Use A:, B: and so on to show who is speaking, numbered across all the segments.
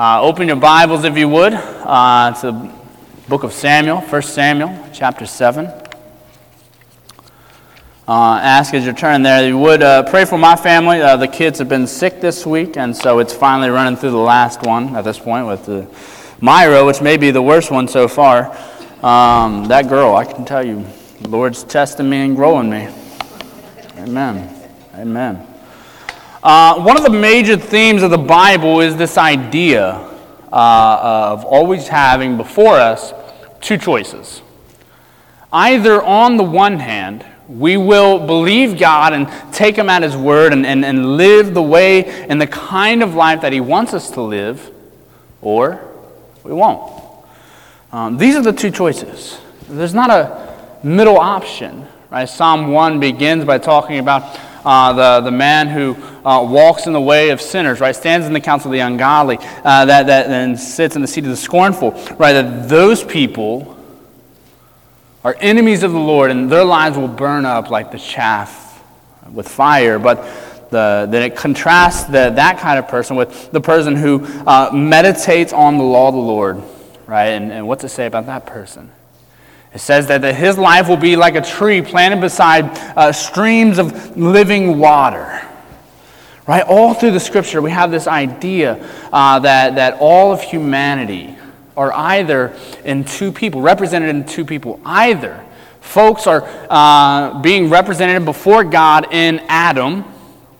A: Uh, open your Bibles if you would uh, to the book of Samuel, 1 Samuel, chapter 7. Uh, ask as you turn there, you would uh, pray for my family. Uh, the kids have been sick this week, and so it's finally running through the last one at this point with the Myra, which may be the worst one so far. Um, that girl, I can tell you, the Lord's testing me and growing me. Amen. Amen. Uh, one of the major themes of the Bible is this idea uh, of always having before us two choices. Either, on the one hand, we will believe God and take Him at His word and, and, and live the way and the kind of life that He wants us to live, or we won't. Um, these are the two choices. There's not a middle option. Right? Psalm 1 begins by talking about uh, the, the man who uh, walks in the way of sinners, right? Stands in the council of the ungodly, uh, that, that then sits in the seat of the scornful, right? That those people are enemies of the Lord and their lives will burn up like the chaff with fire. But the, then it contrasts the, that kind of person with the person who uh, meditates on the law of the Lord, right? And, and what's it say about that person? It says that, that his life will be like a tree planted beside uh, streams of living water. Right? All through the scripture, we have this idea uh, that, that all of humanity are either in two people, represented in two people. Either folks are uh, being represented before God in Adam,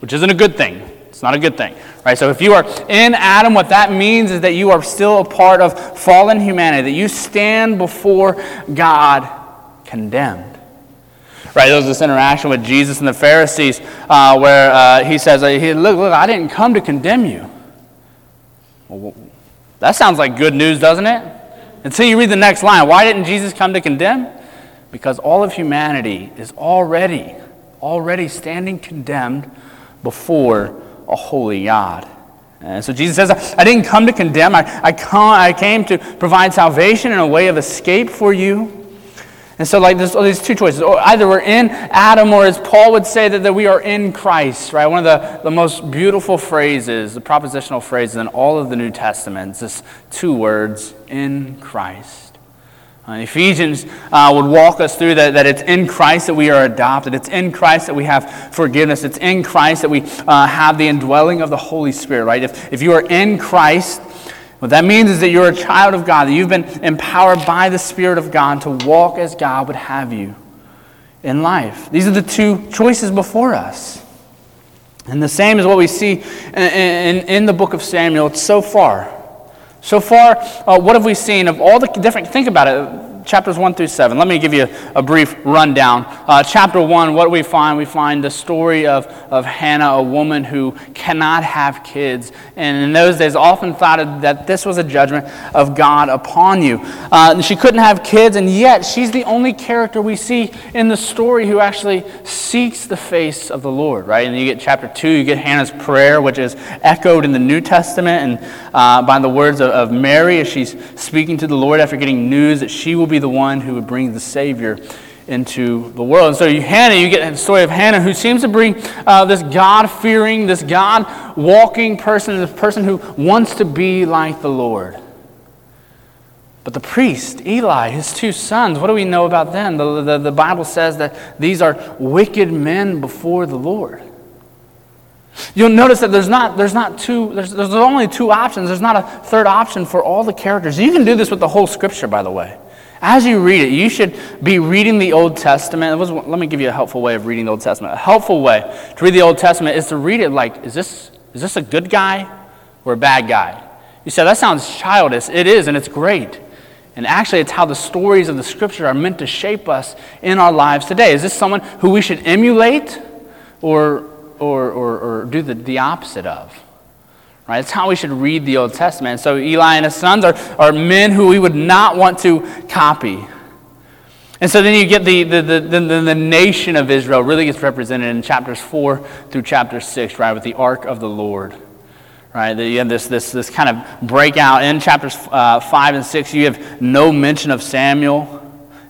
A: which isn't a good thing. It's not a good thing. Right? So if you are in Adam, what that means is that you are still a part of fallen humanity, that you stand before God condemned. Right, there was this interaction with Jesus and the Pharisees uh, where uh, he says, look, look, I didn't come to condemn you. Well, that sounds like good news, doesn't it? Until you read the next line. Why didn't Jesus come to condemn? Because all of humanity is already, already standing condemned before a holy God. And so Jesus says, I didn't come to condemn, I, I, come, I came to provide salvation and a way of escape for you. And so, like, there's these two choices. Either we're in Adam, or as Paul would say, that, that we are in Christ, right? One of the, the most beautiful phrases, the prepositional phrases in all of the New Testament is this two words, in Christ. Uh, Ephesians uh, would walk us through that, that it's in Christ that we are adopted. It's in Christ that we have forgiveness. It's in Christ that we uh, have the indwelling of the Holy Spirit, right? If, if you are in Christ, what that means is that you're a child of God, that you've been empowered by the Spirit of God to walk as God would have you in life. These are the two choices before us. And the same is what we see in, in, in the book of Samuel. It's so far so far, uh, what have we seen of all the different, think about it, chapters 1 through 7. Let me give you a, brief rundown. Uh, chapter 1, what we find? We find the story of, of Hannah, a woman who cannot have kids. And in those days, often thought that this was a judgment of God upon you. Uh, she couldn't have kids, and yet she's the only character we see in the story who actually seeks the face of the Lord, right? And you get chapter 2, you get Hannah's prayer, which is echoed in the New Testament and uh, by the words of, of Mary as she's speaking to the Lord after getting news that she will be the one who would bring the Savior into the world. And so you, Hannah, you get the story of Hannah, who seems to bring uh, this God-fearing, this God-walking person, this person who wants to be like the Lord. But the priest, Eli, his two sons, what do we know about them? The, the, the Bible says that these are wicked men before the Lord. You'll notice that there's not, there's not two, there's, there's only two options. There's not a third option for all the characters. You can do this with the whole scripture, by the way. As you read it, you should be reading the Old Testament. Was, let me give you a helpful way of reading the Old Testament. A helpful way to read the Old Testament is to read it like, is this, is this a good guy or a bad guy? You say, that sounds childish. It is, and it's great. And actually, it's how the stories of the Scripture are meant to shape us in our lives today. Is this someone who we should emulate or, or, or, or do the, the opposite of? Right? That's how we should read the Old Testament. So Eli and his sons are, are men who we would not want to copy. And so then you get the, the, the, the, the nation of Israel really gets represented in chapters 4 through chapter 6, right, with the ark of the Lord. Right, you have this, this, this kind of breakout in chapters uh, 5 and 6. You have no mention of Samuel.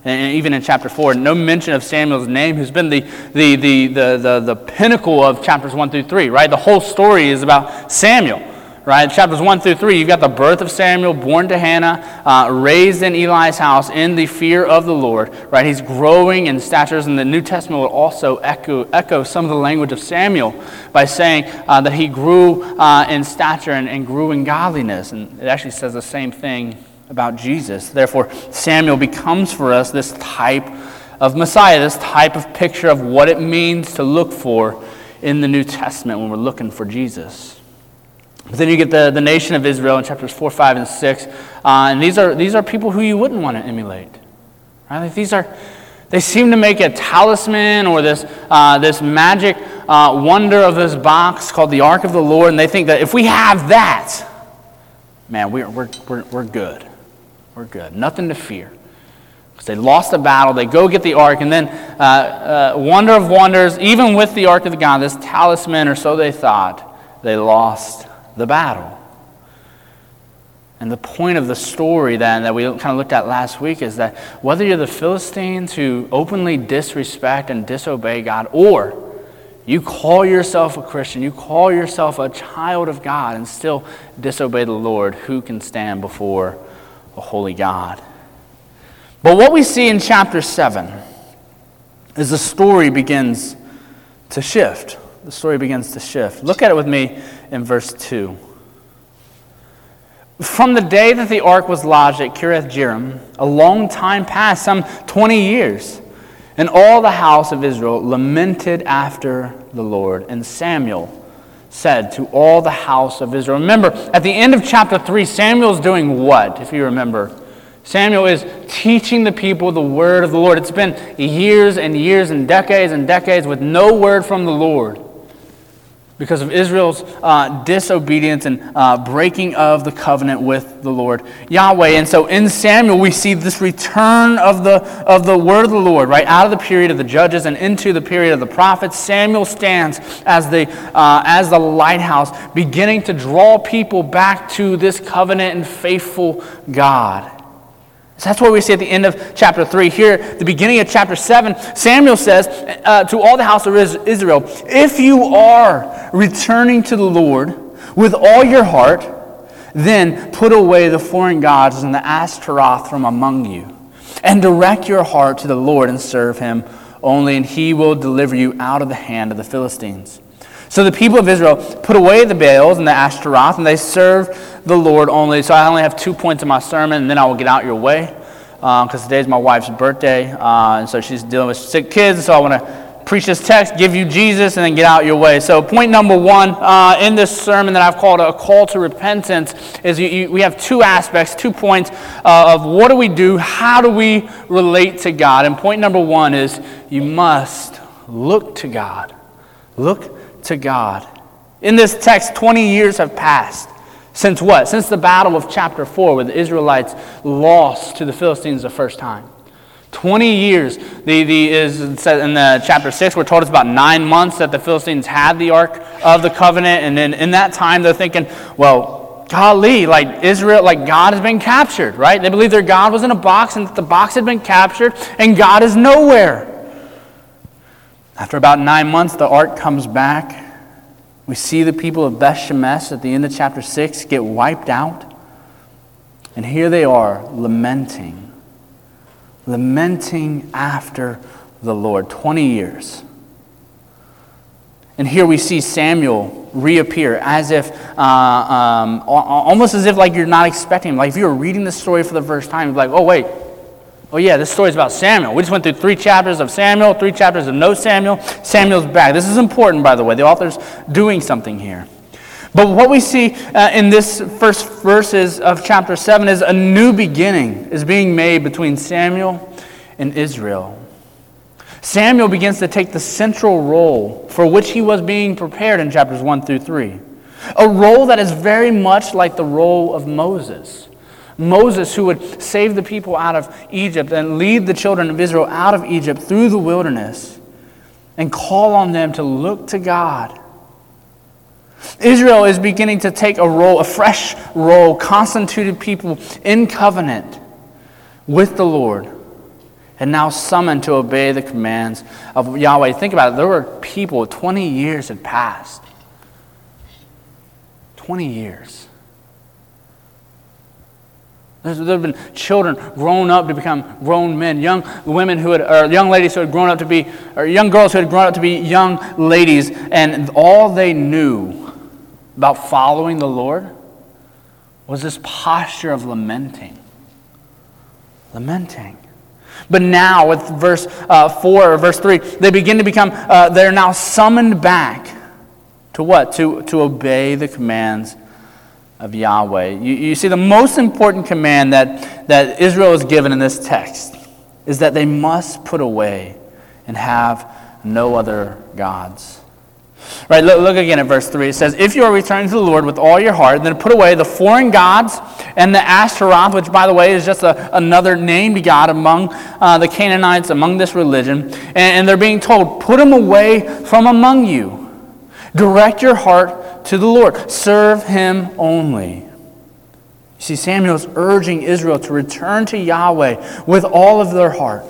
A: And even in chapter 4, no mention of Samuel's name, who's been the, the, the, the, the, the pinnacle of chapters 1 through 3, right? The whole story is about Samuel right? Chapters 1 through 3, you've got the birth of Samuel, born to Hannah, uh, raised in Eli's house in the fear of the Lord, right? He's growing in statures, and the New Testament will also echo, echo some of the language of Samuel by saying uh, that he grew uh, in stature and, and grew in godliness. And it actually says the same thing about Jesus. Therefore, Samuel becomes for us this type of Messiah, this type of picture of what it means to look for in the New Testament when we're looking for Jesus. But then you get the, the nation of Israel in chapters 4, 5, and 6. Uh, and these are, these are people who you wouldn't want to emulate. Right? Like these are, they seem to make a talisman or this, uh, this magic uh, wonder of this box called the Ark of the Lord. And they think that if we have that, man, we're, we're, we're, we're good. We're good. Nothing to fear. Because they lost the battle, they go get the ark, and then, uh, uh, wonder of wonders, even with the ark of the God, this talisman, or so they thought, they lost the battle. And the point of the story then that we kind of looked at last week is that whether you're the Philistines who openly disrespect and disobey God, or you call yourself a Christian, you call yourself a child of God and still disobey the Lord, who can stand before a holy God? But what we see in chapter 7 is the story begins to shift. The story begins to shift. Look at it with me in verse 2. From the day that the ark was lodged at Kiriath Jearim, a long time passed, some 20 years. And all the house of Israel lamented after the Lord. And Samuel said to all the house of Israel. Remember, at the end of chapter 3, Samuel's doing what, if you remember? Samuel is teaching the people the word of the Lord. It's been years and years and decades and decades with no word from the Lord because of Israel's uh, disobedience and uh, breaking of the covenant with the Lord Yahweh. And so in Samuel, we see this return of the, of the word of the Lord, right out of the period of the judges and into the period of the prophets. Samuel stands as the, uh, as the lighthouse, beginning to draw people back to this covenant and faithful God. So that's what we see at the end of chapter 3. Here, the beginning of chapter 7, Samuel says uh, to all the house of Israel, If you are returning to the Lord with all your heart, then put away the foreign gods and the Ashtaroth from among you, and direct your heart to the Lord and serve him only, and he will deliver you out of the hand of the Philistines. So the people of Israel put away the Baals and the Ashtaroth, and they served the Lord only. So I only have two points in my sermon, and then I will get out your way, because uh, today's my wife's birthday, uh, and so she's dealing with sick kids. So I want to preach this text, give you Jesus, and then get out your way. So point number one uh, in this sermon that I've called a call to repentance is you, you, we have two aspects, two points uh, of what do we do, how do we relate to God. And point number one is you must look to God. Look to God. In this text, 20 years have passed. Since what? Since the battle of chapter 4, where the Israelites lost to the Philistines the first time. 20 years. The, the, is in the chapter 6, we're told it's about nine months that the Philistines had the Ark of the Covenant. And then in that time, they're thinking, well, golly, like Israel, like God has been captured, right? They believe their God was in a box and that the box had been captured and God is nowhere. After about nine months, the ark comes back. We see the people of Beth Shemesh at the end of chapter 6 get wiped out. And here they are lamenting, lamenting after the Lord. 20 years. And here we see Samuel reappear as if, uh, um, almost as if like you're not expecting him. Like if you were reading the story for the first time, you'd like, oh, wait, Oh, yeah, this story is about Samuel. We just went through three chapters of Samuel, three chapters of no Samuel. Samuel's back. This is important, by the way. The author's doing something here. But what we see uh, in this first verses of chapter 7 is a new beginning is being made between Samuel and Israel. Samuel begins to take the central role for which he was being prepared in chapters 1 through 3. A role that is very much like the role of Moses. Moses, who would save the people out of Egypt and lead the children of Israel out of Egypt through the wilderness and call on them to look to God. Israel is beginning to take a role, a fresh role, constituted people in covenant with the Lord, and now summoned to obey the commands of Yahweh. Think about it. There were people, 20 years had passed. 20 years. There have been children grown up to become grown men, young women who had, or young ladies who had grown up to be, or young girls who had grown up to be young ladies, and all they knew about following the Lord was this posture of lamenting. Lamenting. But now, with verse uh, 4 or verse 3, they begin to become, uh, they're now summoned back to what? To, to obey the commands of Yahweh. You, you see, the most important command that, that Israel is given in this text is that they must put away and have no other gods. Right, look, look, again at verse 3. It says, If you are returning to the Lord with all your heart, then put away the foreign gods and the Ashtaroth, which, by the way, is just a, another named God among uh, the Canaanites, among this religion. And, and they're being told, Put them away from among you. Direct your heart to the Lord. Serve him only. You see, Samuel is urging Israel to return to Yahweh with all of their heart.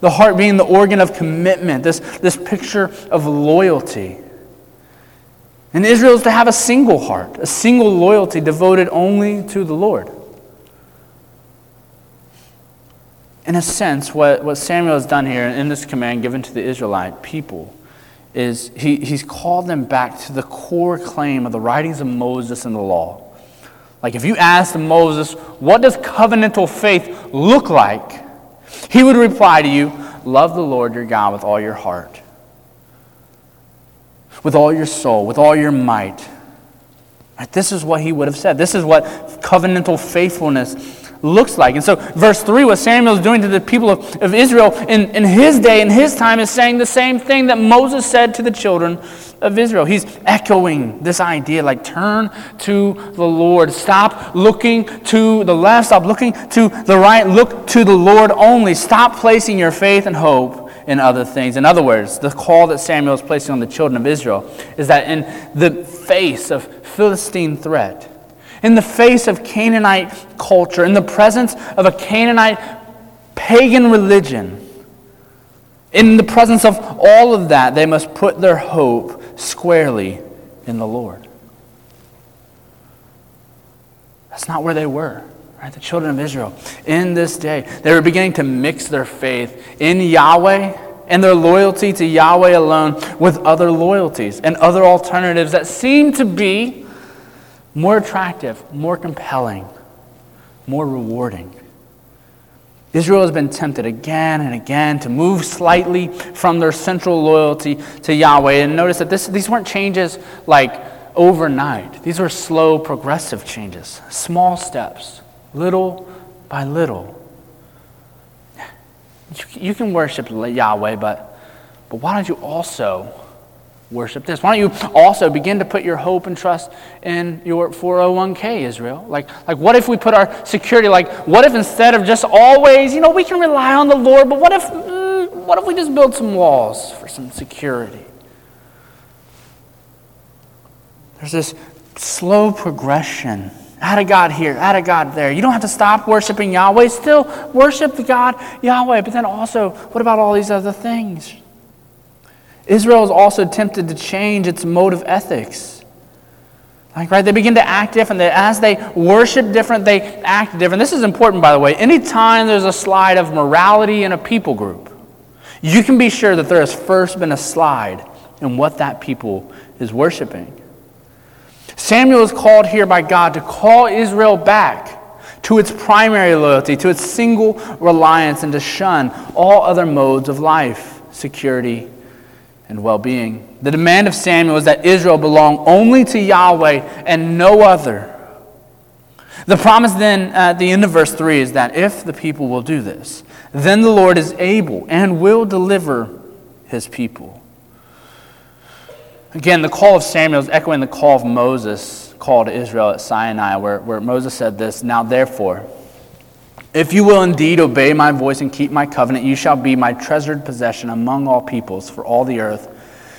A: The heart being the organ of commitment, this, this picture of loyalty. And Israel is to have a single heart, a single loyalty devoted only to the Lord. In a sense, what, what Samuel has done here in this command given to the Israelite people is he, he's called them back to the core claim of the writings of Moses and the law. Like if you asked Moses, what does covenantal faith look like? He would reply to you, love the Lord your God with all your heart, with all your soul, with all your might. Right? This is what he would have said. This is what covenantal faithfulness looks like. And so, verse 3, what Samuel is doing to the people of, of Israel in, in his day, in his time, is saying the same thing that Moses said to the children of Israel. He's echoing this idea like, turn to the Lord. Stop looking to the left. Stop looking to the right. Look to the Lord only. Stop placing your faith and hope in other things. In other words, the call that Samuel is placing on the children of Israel is that in the face of Philistine threat, in the face of Canaanite culture, in the presence of a Canaanite pagan religion, in the presence of all of that, they must put their hope squarely in the Lord. That's not where they were. Right? The children of Israel, in this day, they were beginning to mix their faith in Yahweh and their loyalty to Yahweh alone with other loyalties and other alternatives that seemed to be more attractive, more compelling, more rewarding. Israel has been tempted again and again to move slightly from their central loyalty to Yahweh. And notice that this, these weren't changes like overnight, these were slow, progressive changes, small steps, little by little. You, you can worship Yahweh, but, but why don't you also worship this. Why don't you also begin to put your hope and trust in your 401k, Israel? Like, like what if we put our security, like, what if instead of just always, you know, we can rely on the Lord, but what if, mm, what if we just build some walls for some security? There's this slow progression. out of God here, out of God there. You don't have to stop worshiping Yahweh. Still worship the God Yahweh. But then also, what about all these other things? Israel is also tempted to change its mode of ethics. Like, right, they begin to act different. As they worship different, they act different. This is important, by the way. Anytime there's a slide of morality in a people group, you can be sure that there has first been a slide in what that people is worshiping. Samuel is called here by God to call Israel back to its primary loyalty, to its single reliance, and to shun all other modes of life, security, and well being. The demand of Samuel is that Israel belong only to Yahweh and no other. The promise then at the end of verse 3 is that if the people will do this, then the Lord is able and will deliver his people. Again, the call of Samuel is echoing the call of Moses, called to Israel at Sinai, where, where Moses said this Now therefore, if you will indeed obey my voice and keep my covenant, you shall be my treasured possession among all peoples, for all the earth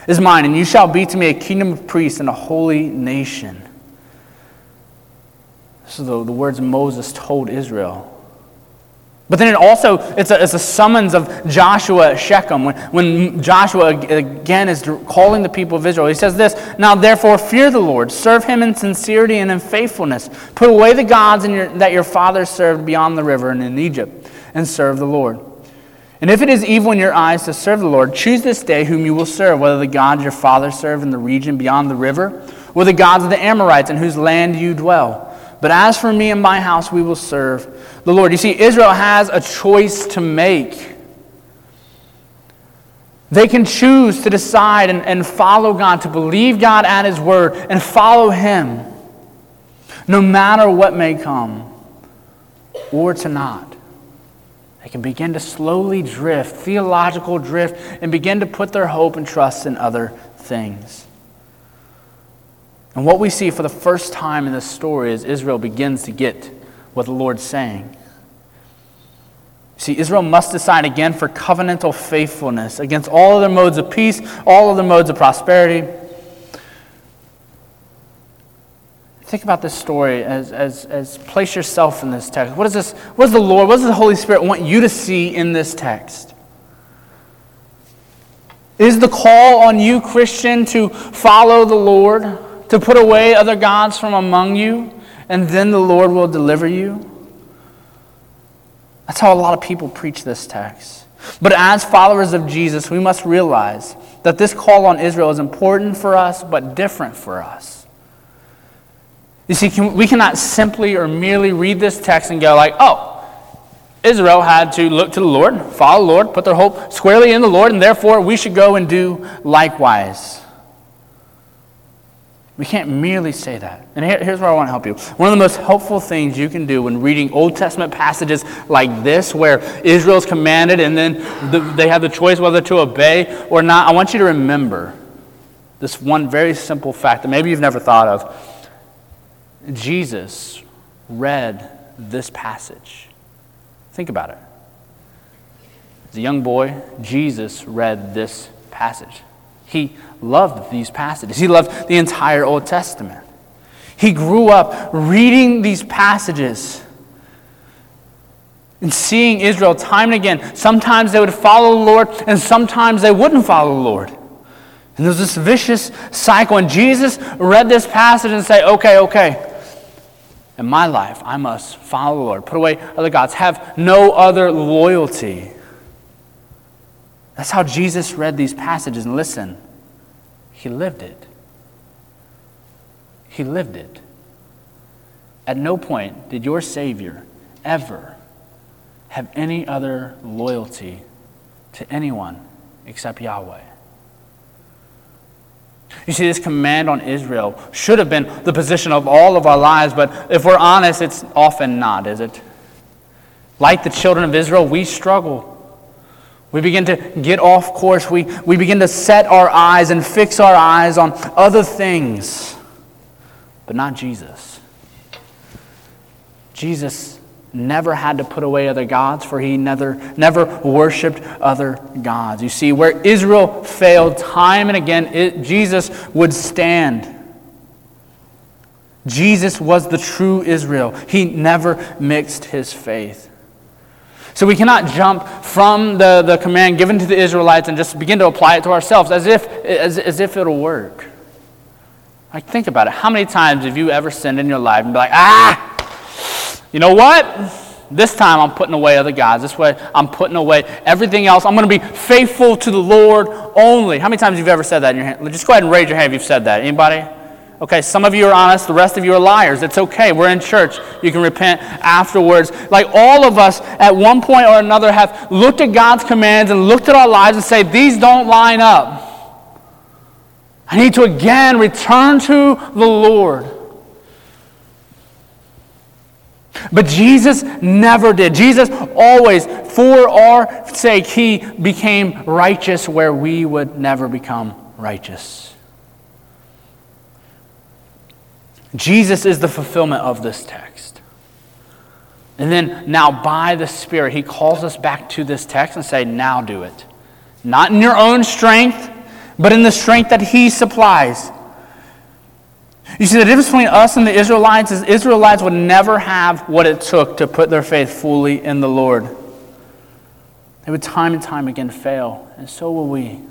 A: is mine, and you shall be to me a kingdom of priests and a holy nation. So the, the words Moses told Israel. But then it also, it's a, it's a summons of Joshua at Shechem. When, when Joshua again is calling the people of Israel, he says this Now therefore fear the Lord, serve him in sincerity and in faithfulness. Put away the gods your, that your fathers served beyond the river and in Egypt, and serve the Lord. And if it is evil in your eyes to serve the Lord, choose this day whom you will serve, whether the gods your fathers served in the region beyond the river, or the gods of the Amorites in whose land you dwell. But as for me and my house, we will serve the Lord. You see, Israel has a choice to make. They can choose to decide and, and follow God, to believe God at His word, and follow Him, no matter what may come, or to not. They can begin to slowly drift, theological drift, and begin to put their hope and trust in other things. And what we see for the first time in this story is Israel begins to get what the Lord's saying. See, Israel must decide again for covenantal faithfulness against all other modes of peace, all other modes of prosperity. Think about this story as, as, as place yourself in this text. What is this? What does the Lord, what does the Holy Spirit want you to see in this text? Is the call on you, Christian, to follow the Lord, to put away other gods from among you, and then the Lord will deliver you? That's how a lot of people preach this text. But as followers of Jesus, we must realize that this call on Israel is important for us, but different for us. You see, can, we cannot simply or merely read this text and go like, oh, Israel had to look to the Lord, follow the Lord, put their hope squarely in the Lord, and therefore we should go and do likewise. We can't merely say that. And here, here's where I want to help you. One of the most helpful things you can do when reading Old Testament passages like this, where Israel's commanded and then the, they have the choice whether to obey or not, I want you to remember this one very simple fact that maybe you've never thought of. Jesus read this passage. Think about it. As a young boy, Jesus read this passage. He loved these passages, he loved the entire Old Testament. He grew up reading these passages and seeing Israel time and again. Sometimes they would follow the Lord, and sometimes they wouldn't follow the Lord. And there's this vicious cycle. And Jesus read this passage and say, okay, okay. In my life, I must follow the Lord, put away other gods, have no other loyalty. That's how Jesus read these passages. And listen, he lived it. He lived it. At no point did your Savior ever have any other loyalty to anyone except Yahweh. You see, this command on Israel should have been the position of all of our lives, but if we're honest, it's often not, is it? Like the children of Israel, we struggle. We begin to get off course. We, we begin to set our eyes and fix our eyes on other things, but not Jesus. Jesus never had to put away other gods, for he never, never worshiped other gods. You see, where Israel failed time and again, it, Jesus would stand. Jesus was the true Israel. He never mixed his faith. So we cannot jump from the, the command given to the Israelites and just begin to apply it to ourselves as if, as, as if it'll work. Like, think about it. How many times have you ever sinned in your life and be like, ah, you know what? This time I'm putting away other gods. This way I'm putting away everything else. I'm going to be faithful to the Lord only. How many times have you ever said that in your hand? Just go ahead and raise your hand if you've said that. Anybody? Okay, some of you are honest, the rest of you are liars. It's okay. We're in church. You can repent afterwards. Like all of us, at one point or another, have looked at God's commands and looked at our lives and say, These don't line up. I need to again return to the Lord. But Jesus never did. Jesus always, for our sake, he became righteous where we would never become righteous. Jesus is the fulfillment of this text. And then now by the Spirit, he calls us back to this text and say, now do it. Not in your own strength, but in the strength that he supplies. You see, the difference between us and the Israelites is Israelites would never have what it took to put their faith fully in the Lord. They would time and time again fail, and so will we.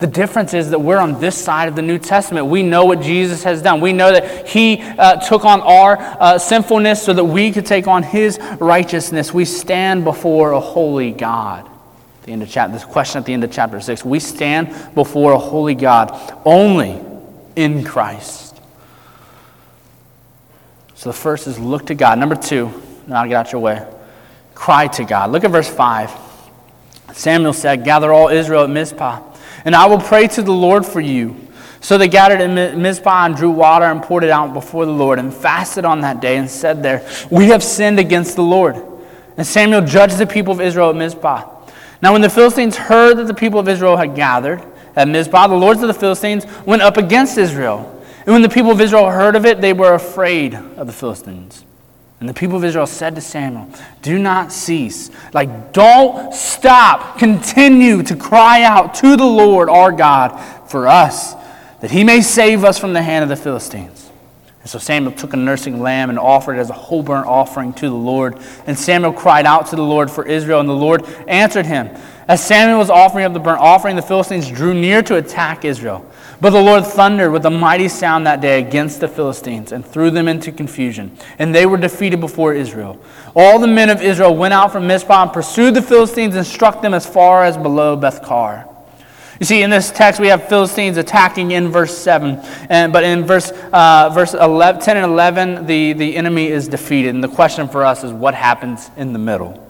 A: The difference is that we're on this side of the New Testament. We know what Jesus has done. We know that He uh, took on our uh, sinfulness so that we could take on His righteousness. We stand before a holy God. The end of chapter, this question at the end of chapter 6. We stand before a holy God only in Christ. So the first is look to God. Number two, now get out your way. Cry to God. Look at verse 5. Samuel said, Gather all Israel at Mizpah and I will pray to the Lord for you. So they gathered in Mizpah and drew water and poured it out before the Lord and fasted on that day and said there, We have sinned against the Lord. And Samuel judged the people of Israel at Mizpah. Now, when the Philistines heard that the people of Israel had gathered at Mizpah, the lords of the Philistines went up against Israel. And when the people of Israel heard of it, they were afraid of the Philistines. And the people of Israel said to Samuel, Do not cease. Like, don't stop. Continue to cry out to the Lord our God for us, that he may save us from the hand of the Philistines. And so Samuel took a nursing lamb and offered it as a whole burnt offering to the Lord. And Samuel cried out to the Lord for Israel, and the Lord answered him. As Samuel was offering up the burnt offering, the Philistines drew near to attack Israel. But the Lord thundered with a mighty sound that day against the Philistines and threw them into confusion, and they were defeated before Israel. All the men of Israel went out from Mizpah and pursued the Philistines and struck them as far as below Bethkar. You see, in this text, we have Philistines attacking in verse 7. And, but in verse, uh, verse 11, 10 and 11, the, the enemy is defeated. And the question for us is what happens in the middle?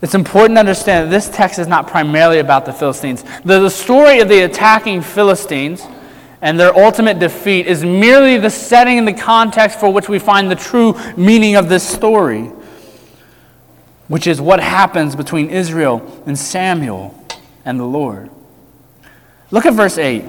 A: It's important to understand that this text is not primarily about the Philistines. The, the story of the attacking Philistines and their ultimate defeat is merely the setting and the context for which we find the true meaning of this story, which is what happens between Israel and Samuel and the Lord. Look at verse 8.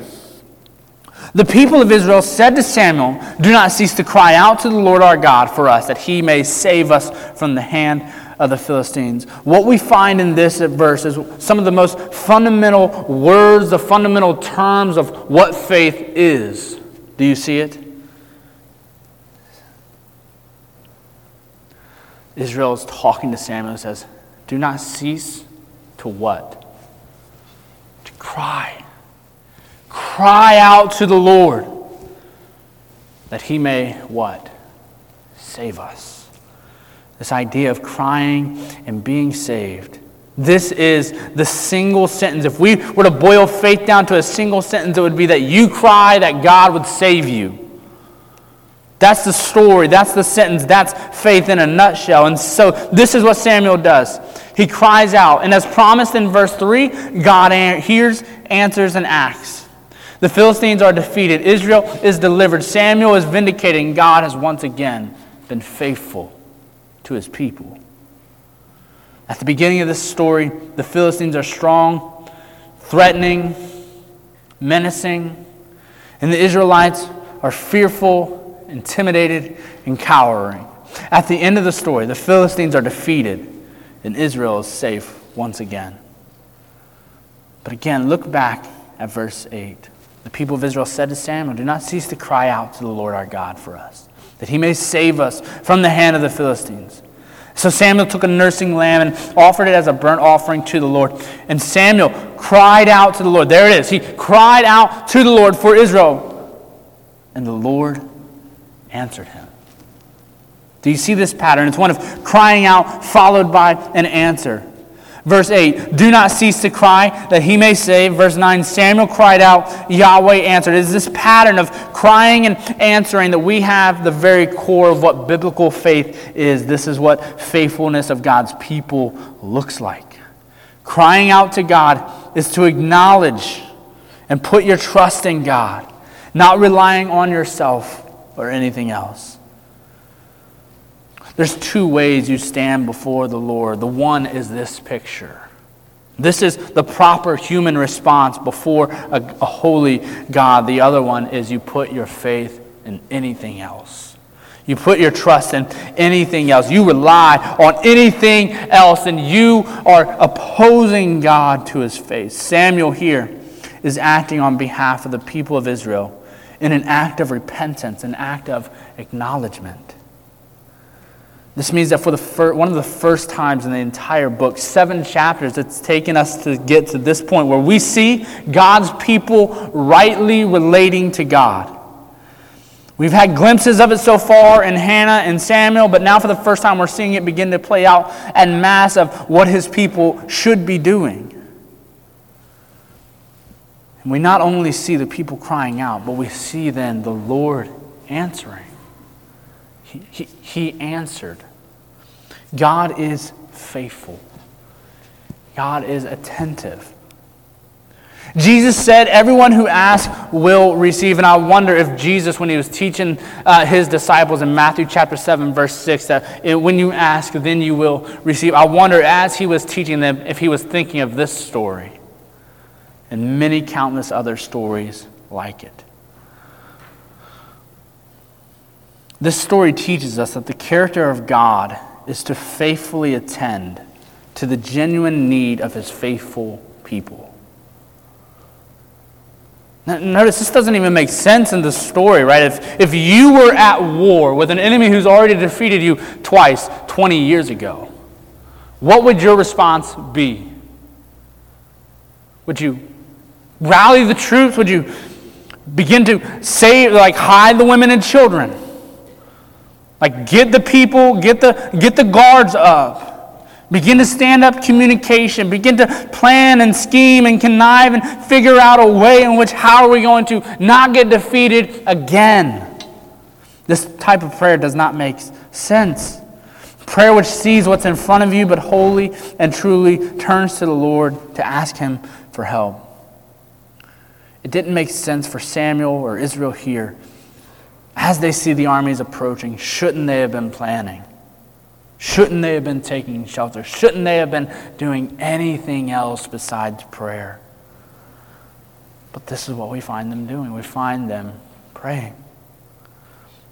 A: The people of Israel said to Samuel, Do not cease to cry out to the Lord our God for us, that he may save us from the hand of the Philistines. What we find in this verse is some of the most fundamental words, the fundamental terms of what faith is. Do you see it? Israel is talking to Samuel and says, Do not cease to what? To cry. Cry out to the Lord that he may what? Save us. This idea of crying and being saved. This is the single sentence. If we were to boil faith down to a single sentence, it would be that you cry that God would save you. That's the story. That's the sentence. That's faith in a nutshell. And so this is what Samuel does. He cries out. And as promised in verse 3, God hears, answers, and acts. The Philistines are defeated. Israel is delivered. Samuel is vindicating. God has once again been faithful to his people. At the beginning of this story, the Philistines are strong, threatening, menacing, and the Israelites are fearful, intimidated, and cowering. At the end of the story, the Philistines are defeated, and Israel is safe once again. But again, look back at verse 8. The people of Israel said to Samuel, Do not cease to cry out to the Lord our God for us that he may save us from the hand of the Philistines. So Samuel took a nursing lamb and offered it as a burnt offering to the Lord. And Samuel cried out to the Lord. There it is. He cried out to the Lord for Israel. And the Lord answered him. Do you see this pattern? It's one of crying out followed by an answer. Verse 8, do not cease to cry that he may save. Verse 9, Samuel cried out, Yahweh answered. It is this pattern of crying and answering that we have the very core of what biblical faith is. This is what faithfulness of God's people looks like. Crying out to God is to acknowledge and put your trust in God, not relying on yourself or anything else. There's two ways you stand before the Lord. The one is this picture. This is the proper human response before a, a, holy God. The other one is you put your faith in anything else. You put your trust in anything else. You rely on anything else, and you are opposing God to his face. Samuel here is acting on behalf of the people of Israel in an act of repentance, an act of acknowledgement. This means that for the fir- one of the first times in the entire book, seven chapters, it's taken us to get to this point where we see God's people rightly relating to God. We've had glimpses of it so far in Hannah and Samuel, but now for the first time we're seeing it begin to play out en masse of what his people should be doing. And we not only see the people crying out, but we see then the Lord answering. He, he, answered. God is faithful, God is attentive. Jesus said, Everyone who asks will receive. And I wonder if Jesus, when he was teaching uh, his disciples in Matthew chapter 7, verse 6, that it, when you ask, then you will receive. I wonder, as he was teaching them, if he was thinking of this story and many countless other stories like it. This story teaches us that the character of God is to faithfully attend to the genuine need of his faithful people. Notice this doesn't even make sense in the story, right? If, if you were at war with an enemy who's already defeated you twice 20 years ago, what would your response be? Would you rally the troops? Would you begin to save, like hide the women and children? Like get the people, get the, get the guards up. Begin to stand up communication. Begin to plan and scheme and connive and figure out a way in which how are we going to not get defeated again. This type of prayer does not make sense. Prayer which sees what's in front of you but wholly and truly turns to the Lord to ask Him for help. It didn't make sense for Samuel or Israel here. As they see the armies approaching, shouldn't they have been planning? Shouldn't they have been taking shelter? Shouldn't they have been doing anything else besides prayer? But this is what we find them doing. We find them praying.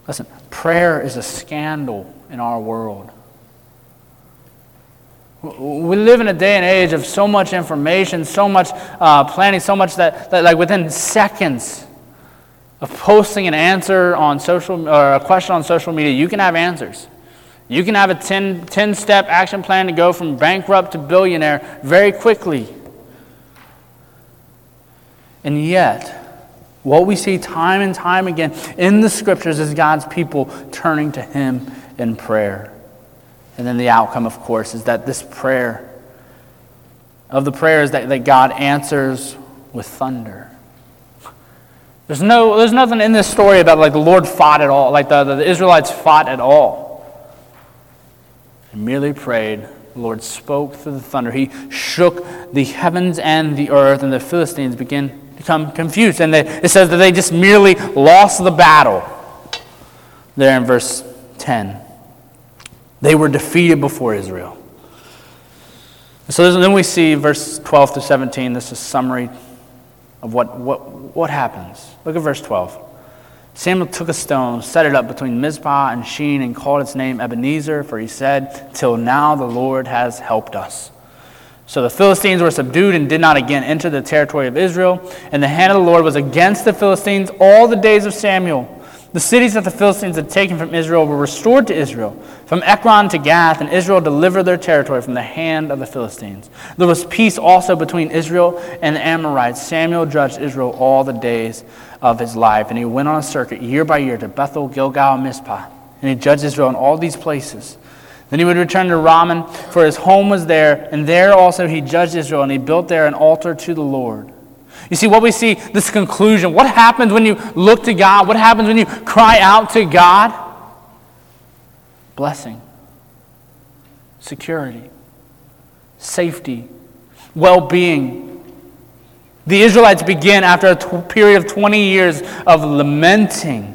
A: Listen, prayer is a scandal in our world. We live in a day and age of so much information, so much uh, planning, so much that, that, like, within seconds of posting an answer on social or a question on social media, you can have answers. You can have a 10, 10 step action plan to go from bankrupt to billionaire very quickly. And yet, what we see time and time again in the scriptures is God's people turning to Him in prayer. And then the outcome, of course, is that this prayer, of the prayers that, that God answers with thunder. There's, no, there's nothing in this story about like the Lord fought at all, like the, the Israelites fought at all and merely prayed. The Lord spoke through the thunder. He shook the heavens and the earth, and the Philistines began to become confused. And they, it says that they just merely lost the battle. There in verse 10. They were defeated before Israel. So then we see verse 12 to 17. This is summary of what, what, what happens. Look at verse 12. Samuel took a stone, set it up between Mizpah and Shen, and called its name Ebenezer, for he said, Till now the Lord has helped us. So the Philistines were subdued and did not again enter the territory of Israel. And the hand of the Lord was against the Philistines all the days of Samuel. The cities that the Philistines had taken from Israel were restored to Israel, from Ekron to Gath, and Israel delivered their territory from the hand of the Philistines. There was peace also between Israel and the Amorites. Samuel judged Israel all the days of his life, and he went on a circuit year by year to Bethel, Gilgal, and Mizpah, and he judged Israel in all these places. Then he would return to Ramah, for his home was there, and there also he judged Israel, and he built there an altar to the Lord. You see, what we see, this conclusion, what happens when you look to God? What happens when you cry out to God? Blessing, security, safety, well being. The Israelites begin after a t- period of 20 years of lamenting.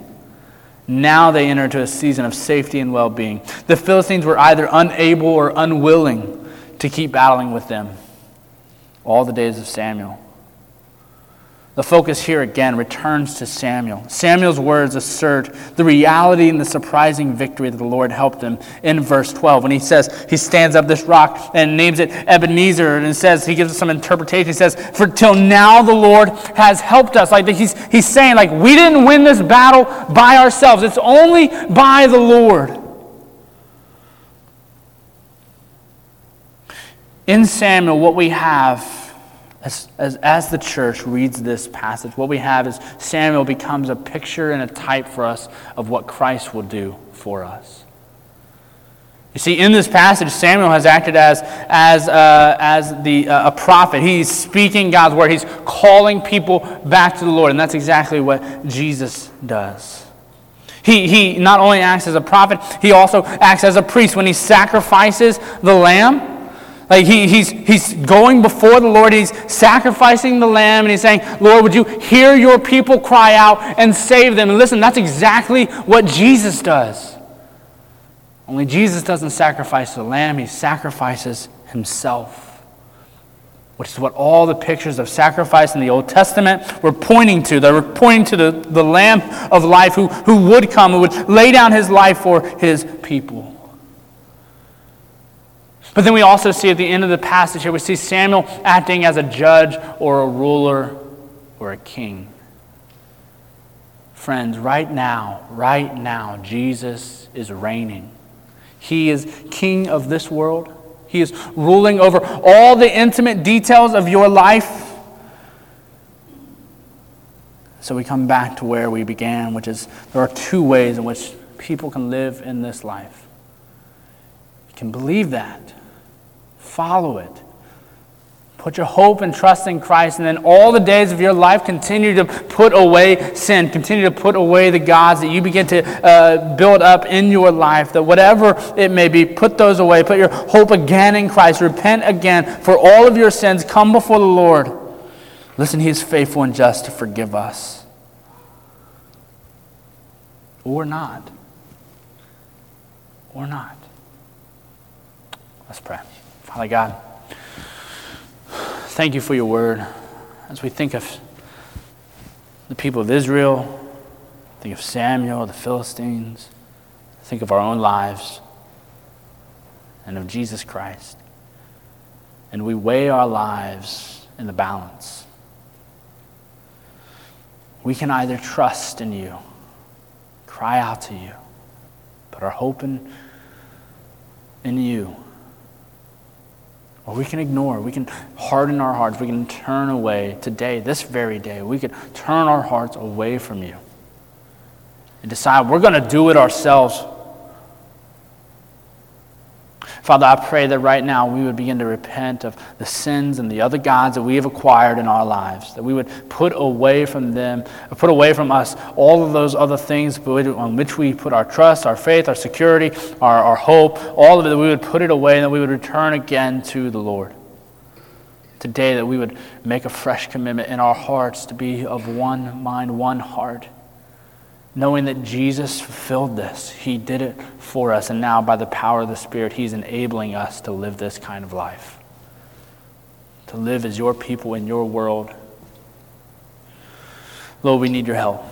A: Now they enter into a season of safety and well being. The Philistines were either unable or unwilling to keep battling with them all the days of Samuel. The focus here again returns to Samuel. Samuel's words assert the reality and the surprising victory that the Lord helped him in verse 12 when he says he stands up this rock and names it Ebenezer and says he gives us some interpretation. He says, For till now the Lord has helped us. Like he's, he's saying, like, we didn't win this battle by ourselves. It's only by the Lord. In Samuel, what we have as, as, as the church reads this passage, what we have is Samuel becomes a picture and a type for us of what Christ will do for us. You see, in this passage, Samuel has acted as, as, uh, as the, uh, a prophet. He's speaking God's word, he's calling people back to the Lord, and that's exactly what Jesus does. He, he not only acts as a prophet, he also acts as a priest. When he sacrifices the lamb, like he, he's, he's going before the Lord, he's sacrificing the lamb, and he's saying, Lord, would you hear your people cry out and save them? And listen, that's exactly what Jesus does. Only Jesus doesn't sacrifice the lamb, he sacrifices himself. Which is what all the pictures of sacrifice in the Old Testament were pointing to. They were pointing to the, the Lamb of life who, who would come, who would lay down his life for his people. But then we also see at the end of the passage here, we see Samuel acting as a judge or a ruler or a king. Friends, right now, right now, Jesus is reigning. He is king of this world. He is ruling over all the intimate details of your life. So we come back to where we began, which is there are two ways in which people can live in this life. You can believe that Follow it. Put your hope and trust in Christ, and then all the days of your life continue to put away sin. Continue to put away the gods that you begin to uh, build up in your life. That whatever it may be, put those away. Put your hope again in Christ. Repent again for all of your sins. Come before the Lord. Listen, He is faithful and just to forgive us. Or not. Or not. Let's pray. Father God, thank you for your word. As we think of the people of Israel, think of Samuel, the Philistines, think of our own lives, and of Jesus Christ. And we weigh our lives in the balance. We can either trust in you, cry out to you, put our hope in, in you or we can ignore, we can harden our hearts, we can turn away today, this very day. We can turn our hearts away from you and decide we're going to do it ourselves. Father, I pray that right now we would begin to repent of the sins and the other gods that we have acquired in our lives, that we would put away from them, put away from us all of those other things on which we put our trust, our faith, our security, our, our hope, all of it, that we would put it away and that we would return again to the Lord. Today, that we would make a fresh commitment in our hearts to be of one mind, one heart knowing that Jesus fulfilled this. He did it for us, and now by the power of the Spirit, He's enabling us to live this kind of life. To live as your people in your world. Lord, we need your help.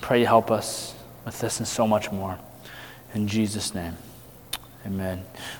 A: Pray you help us with this and so much more. In Jesus' name, amen.